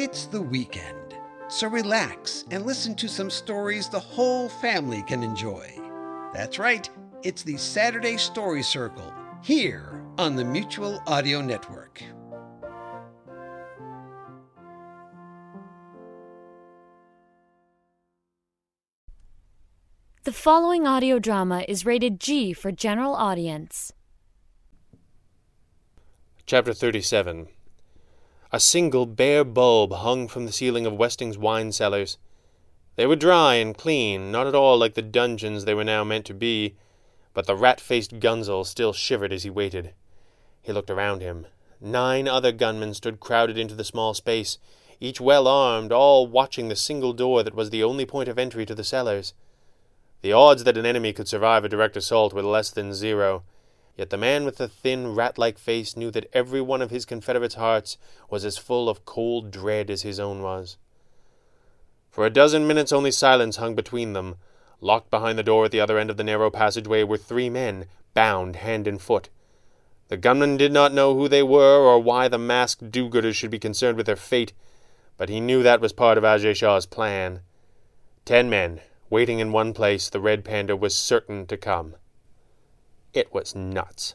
It's the weekend, so relax and listen to some stories the whole family can enjoy. That's right, it's the Saturday Story Circle here on the Mutual Audio Network. The following audio drama is rated G for general audience. Chapter 37 A single bare bulb hung from the ceiling of Westing's wine cellars. They were dry and clean, not at all like the dungeons they were now meant to be, but the rat faced gunsel still shivered as he waited. He looked around him. Nine other gunmen stood crowded into the small space, each well armed, all watching the single door that was the only point of entry to the cellars. The odds that an enemy could survive a direct assault were less than zero. Yet the man with the thin, rat like face knew that every one of his confederates' hearts was as full of cold dread as his own was. For a dozen minutes only silence hung between them. Locked behind the door at the other end of the narrow passageway were three men, bound hand and foot. The gunman did not know who they were or why the masked do gooders should be concerned with their fate, but he knew that was part of Ajay Shah's plan. Ten men, waiting in one place, the red panda was certain to come. It was nuts.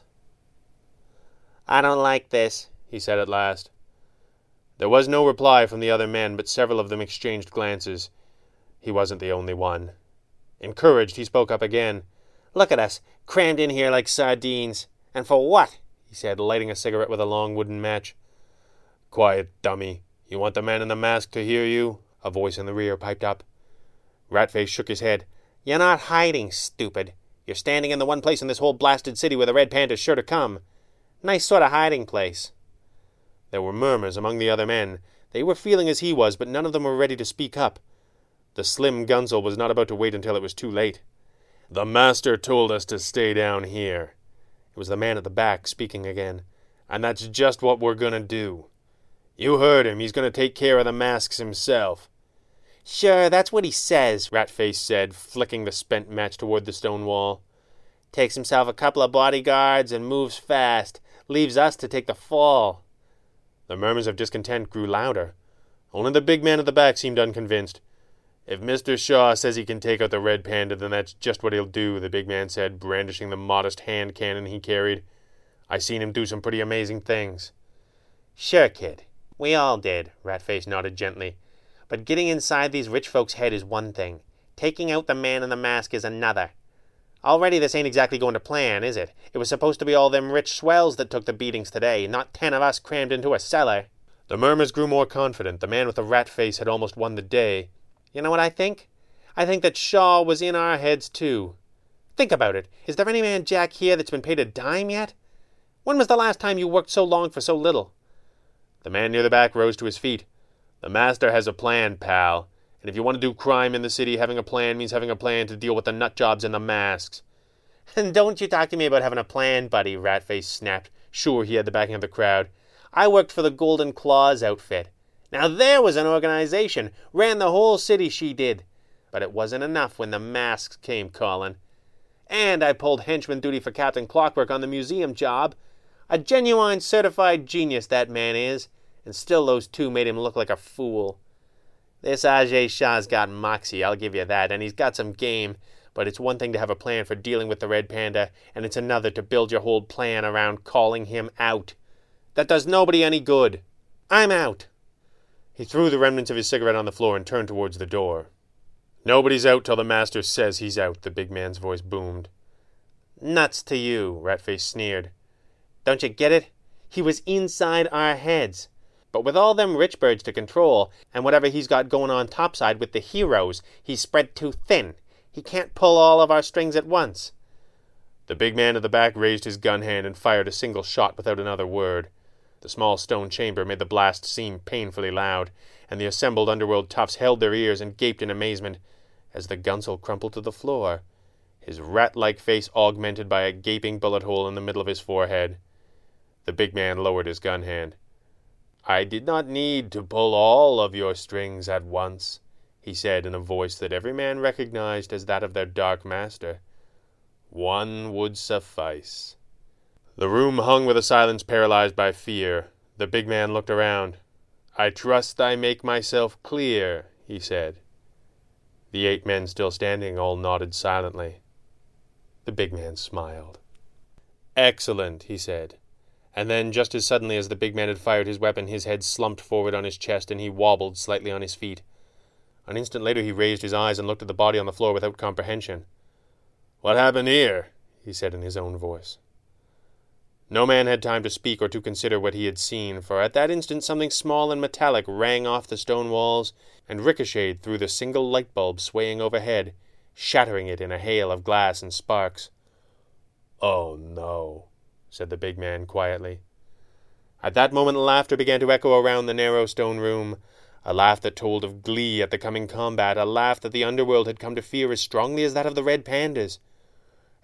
I don't like this, he said at last. There was no reply from the other men, but several of them exchanged glances. He wasn't the only one. Encouraged, he spoke up again. Look at us, crammed in here like sardines. And for what? he said, lighting a cigarette with a long wooden match. Quiet, dummy. You want the man in the mask to hear you? A voice in the rear piped up. Ratface shook his head. You're not hiding, stupid. You're standing in the one place in this whole blasted city where the red panda's sure to come. Nice sort of hiding place. There were murmurs among the other men. They were feeling as he was, but none of them were ready to speak up. The slim gunsel was not about to wait until it was too late. The master told us to stay down here. It was the man at the back speaking again. And that's just what we're going to do. You heard him. He's going to take care of the masks himself. Sure, that's what he says, Ratface said, flicking the spent match toward the stone wall. Takes himself a couple of bodyguards and moves fast. Leaves us to take the fall. The murmurs of discontent grew louder. Only the big man at the back seemed unconvinced. If Mr. Shaw says he can take out the red panda, then that's just what he'll do, the big man said, brandishing the modest hand cannon he carried. I seen him do some pretty amazing things. Sure, kid. We all did, Ratface nodded gently. But getting inside these rich folks' head is one thing. Taking out the man in the mask is another. Already this ain't exactly going to plan, is it? It was supposed to be all them rich swells that took the beatings today, not ten of us crammed into a cellar. The murmurs grew more confident. The man with the rat face had almost won the day. You know what I think? I think that Shaw was in our heads, too. Think about it. Is there any man Jack here that's been paid a dime yet? When was the last time you worked so long for so little? The man near the back rose to his feet. The master has a plan, pal. And if you want to do crime in the city, having a plan means having a plan to deal with the nut jobs and the masks. And don't you talk to me about having a plan, buddy, Ratface snapped, sure he had the backing of the crowd. I worked for the Golden Claws outfit. Now there was an organization, ran the whole city, she did. But it wasn't enough when the masks came calling. And I pulled henchman duty for Captain Clockwork on the museum job. A genuine certified genius, that man is, and still those two made him look like a fool. This Ajay Shah's got moxie, I'll give you that, and he's got some game, but it's one thing to have a plan for dealing with the Red Panda, and it's another to build your whole plan around calling him out. That does nobody any good. I'm out. He threw the remnants of his cigarette on the floor and turned towards the door. Nobody's out till the master says he's out, the big man's voice boomed. Nuts to you, Ratface sneered. Don't you get it? He was inside our heads. But with all them rich birds to control, and whatever he's got going on topside with the heroes, he's spread too thin. He can't pull all of our strings at once. The big man at the back raised his gun hand and fired a single shot without another word. The small stone chamber made the blast seem painfully loud, and the assembled underworld toughs held their ears and gaped in amazement as the gunsel crumpled to the floor, his rat like face augmented by a gaping bullet hole in the middle of his forehead. The big man lowered his gun hand. I did not need to pull all of your strings at once, he said in a voice that every man recognized as that of their dark master. One would suffice. The room hung with a silence paralyzed by fear. The big man looked around. I trust I make myself clear, he said. The eight men still standing all nodded silently. The big man smiled. Excellent, he said. And then, just as suddenly as the big man had fired his weapon, his head slumped forward on his chest and he wobbled slightly on his feet. An instant later he raised his eyes and looked at the body on the floor without comprehension. What happened here? he said in his own voice. No man had time to speak or to consider what he had seen, for at that instant something small and metallic rang off the stone walls and ricocheted through the single light bulb swaying overhead, shattering it in a hail of glass and sparks. Oh no, said the big man quietly. At that moment laughter began to echo around the narrow stone room, a laugh that told of glee at the coming combat, a laugh that the underworld had come to fear as strongly as that of the red pandas.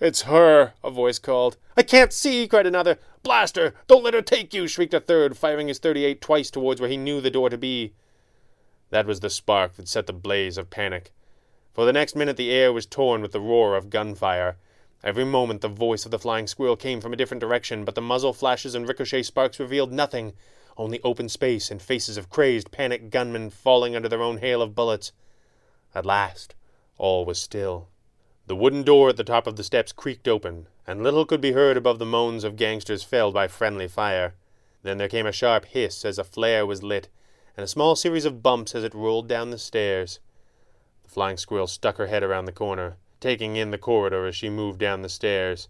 It's her, a voice called. I can't see, cried another. Blast her! Don't let her take you, shrieked a third, firing his thirty eight twice towards where he knew the door to be. That was the spark that set the blaze of panic. For the next minute the air was torn with the roar of gunfire. Every moment the voice of the flying squirrel came from a different direction, but the muzzle flashes and ricochet sparks revealed nothing, only open space and faces of crazed, panicked gunmen falling under their own hail of bullets. At last, all was still. The wooden door at the top of the steps creaked open, and little could be heard above the moans of gangsters felled by friendly fire. Then there came a sharp hiss as a flare was lit, and a small series of bumps as it rolled down the stairs. The flying squirrel stuck her head around the corner taking in the corridor as she moved down the stairs.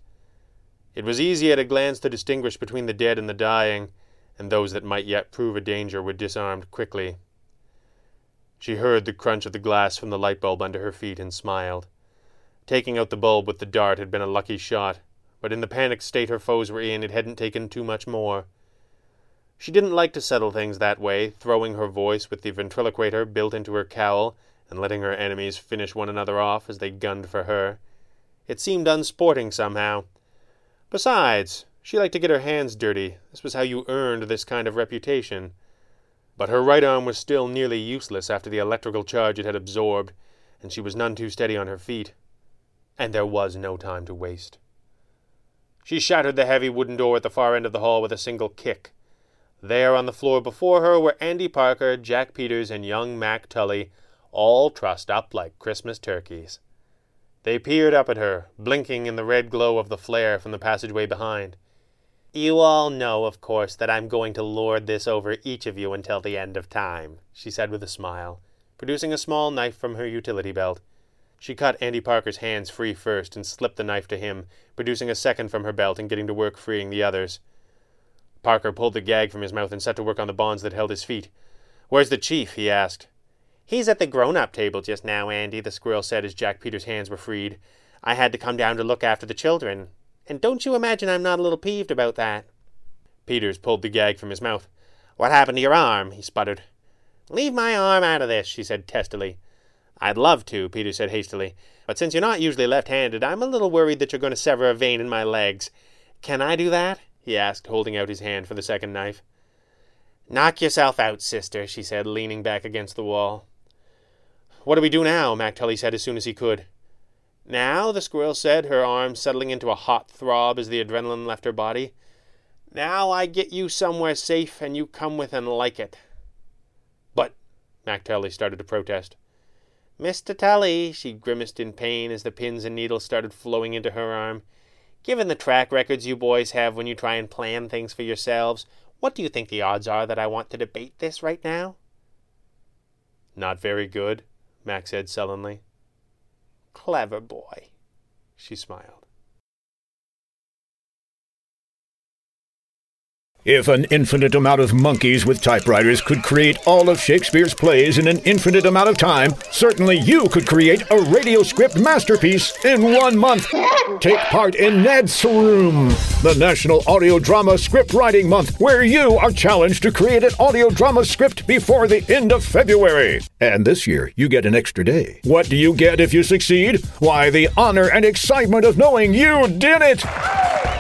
It was easy at a glance to distinguish between the dead and the dying, and those that might yet prove a danger were disarmed quickly. She heard the crunch of the glass from the light bulb under her feet and smiled. Taking out the bulb with the dart had been a lucky shot, but in the panicked state her foes were in, it hadn't taken too much more. She didn't like to settle things that way, throwing her voice with the ventriloquator built into her cowl and letting her enemies finish one another off as they gunned for her. It seemed unsporting somehow. Besides, she liked to get her hands dirty. This was how you earned this kind of reputation. But her right arm was still nearly useless after the electrical charge it had absorbed, and she was none too steady on her feet. And there was no time to waste. She shattered the heavy wooden door at the far end of the hall with a single kick. There on the floor before her were Andy Parker, Jack Peters, and young Mac Tully, all trussed up like Christmas turkeys. They peered up at her, blinking in the red glow of the flare from the passageway behind. You all know, of course, that I'm going to lord this over each of you until the end of time, she said with a smile, producing a small knife from her utility belt. She cut Andy Parker's hands free first and slipped the knife to him, producing a second from her belt and getting to work freeing the others. Parker pulled the gag from his mouth and set to work on the bonds that held his feet. Where's the chief? he asked. He's at the grown up table just now, Andy, the squirrel said as Jack Peters' hands were freed. I had to come down to look after the children. And don't you imagine I'm not a little peeved about that? Peters pulled the gag from his mouth. What happened to your arm? he sputtered. Leave my arm out of this, she said testily. I'd love to, Peters said hastily, but since you're not usually left handed, I'm a little worried that you're going to sever a vein in my legs. Can I do that? he asked, holding out his hand for the second knife. Knock yourself out, sister, she said, leaning back against the wall. What do we do now? Mac Tully said as soon as he could. Now, the squirrel said, her arm settling into a hot throb as the adrenaline left her body. Now I get you somewhere safe and you come with and like it. But, Mac Tully started to protest. Mr. Tully, she grimaced in pain as the pins and needles started flowing into her arm. Given the track records you boys have when you try and plan things for yourselves, what do you think the odds are that I want to debate this right now? Not very good, Mac said sullenly. Clever boy, she smiled. If an infinite amount of monkeys with typewriters could create all of Shakespeare's plays in an infinite amount of time, certainly you could create a radio script masterpiece in one month. Take part in NaDSWriM, the National Audio Drama Script Writing Month, where you are challenged to create an audio drama script before the end of February. And this year, you get an extra day. What do you get if you succeed? Why, the honor and excitement of knowing you did it!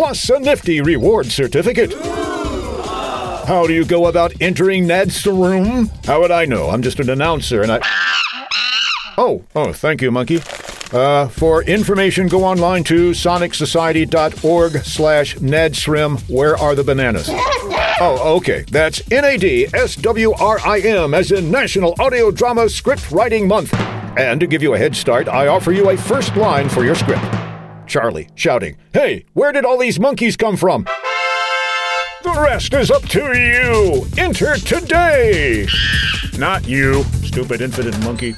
Plus a nifty reward certificate. How do you go about entering NaDSWriM? How would I know? I'm just an announcer and I. Oh, oh, thank you, monkey. Uh, for information, go online to sonicsociety.org slash nadswrim. Where are the bananas? Oh, okay. That's N-A-D-S-W-R-I-M as in National Audio Drama Script Writing Month. And to give you a head start, I offer you a first line for your script. Charlie, shouting, Hey, where did all these monkeys come from? The rest is up to you! Enter today! Not you, stupid infinite monkey.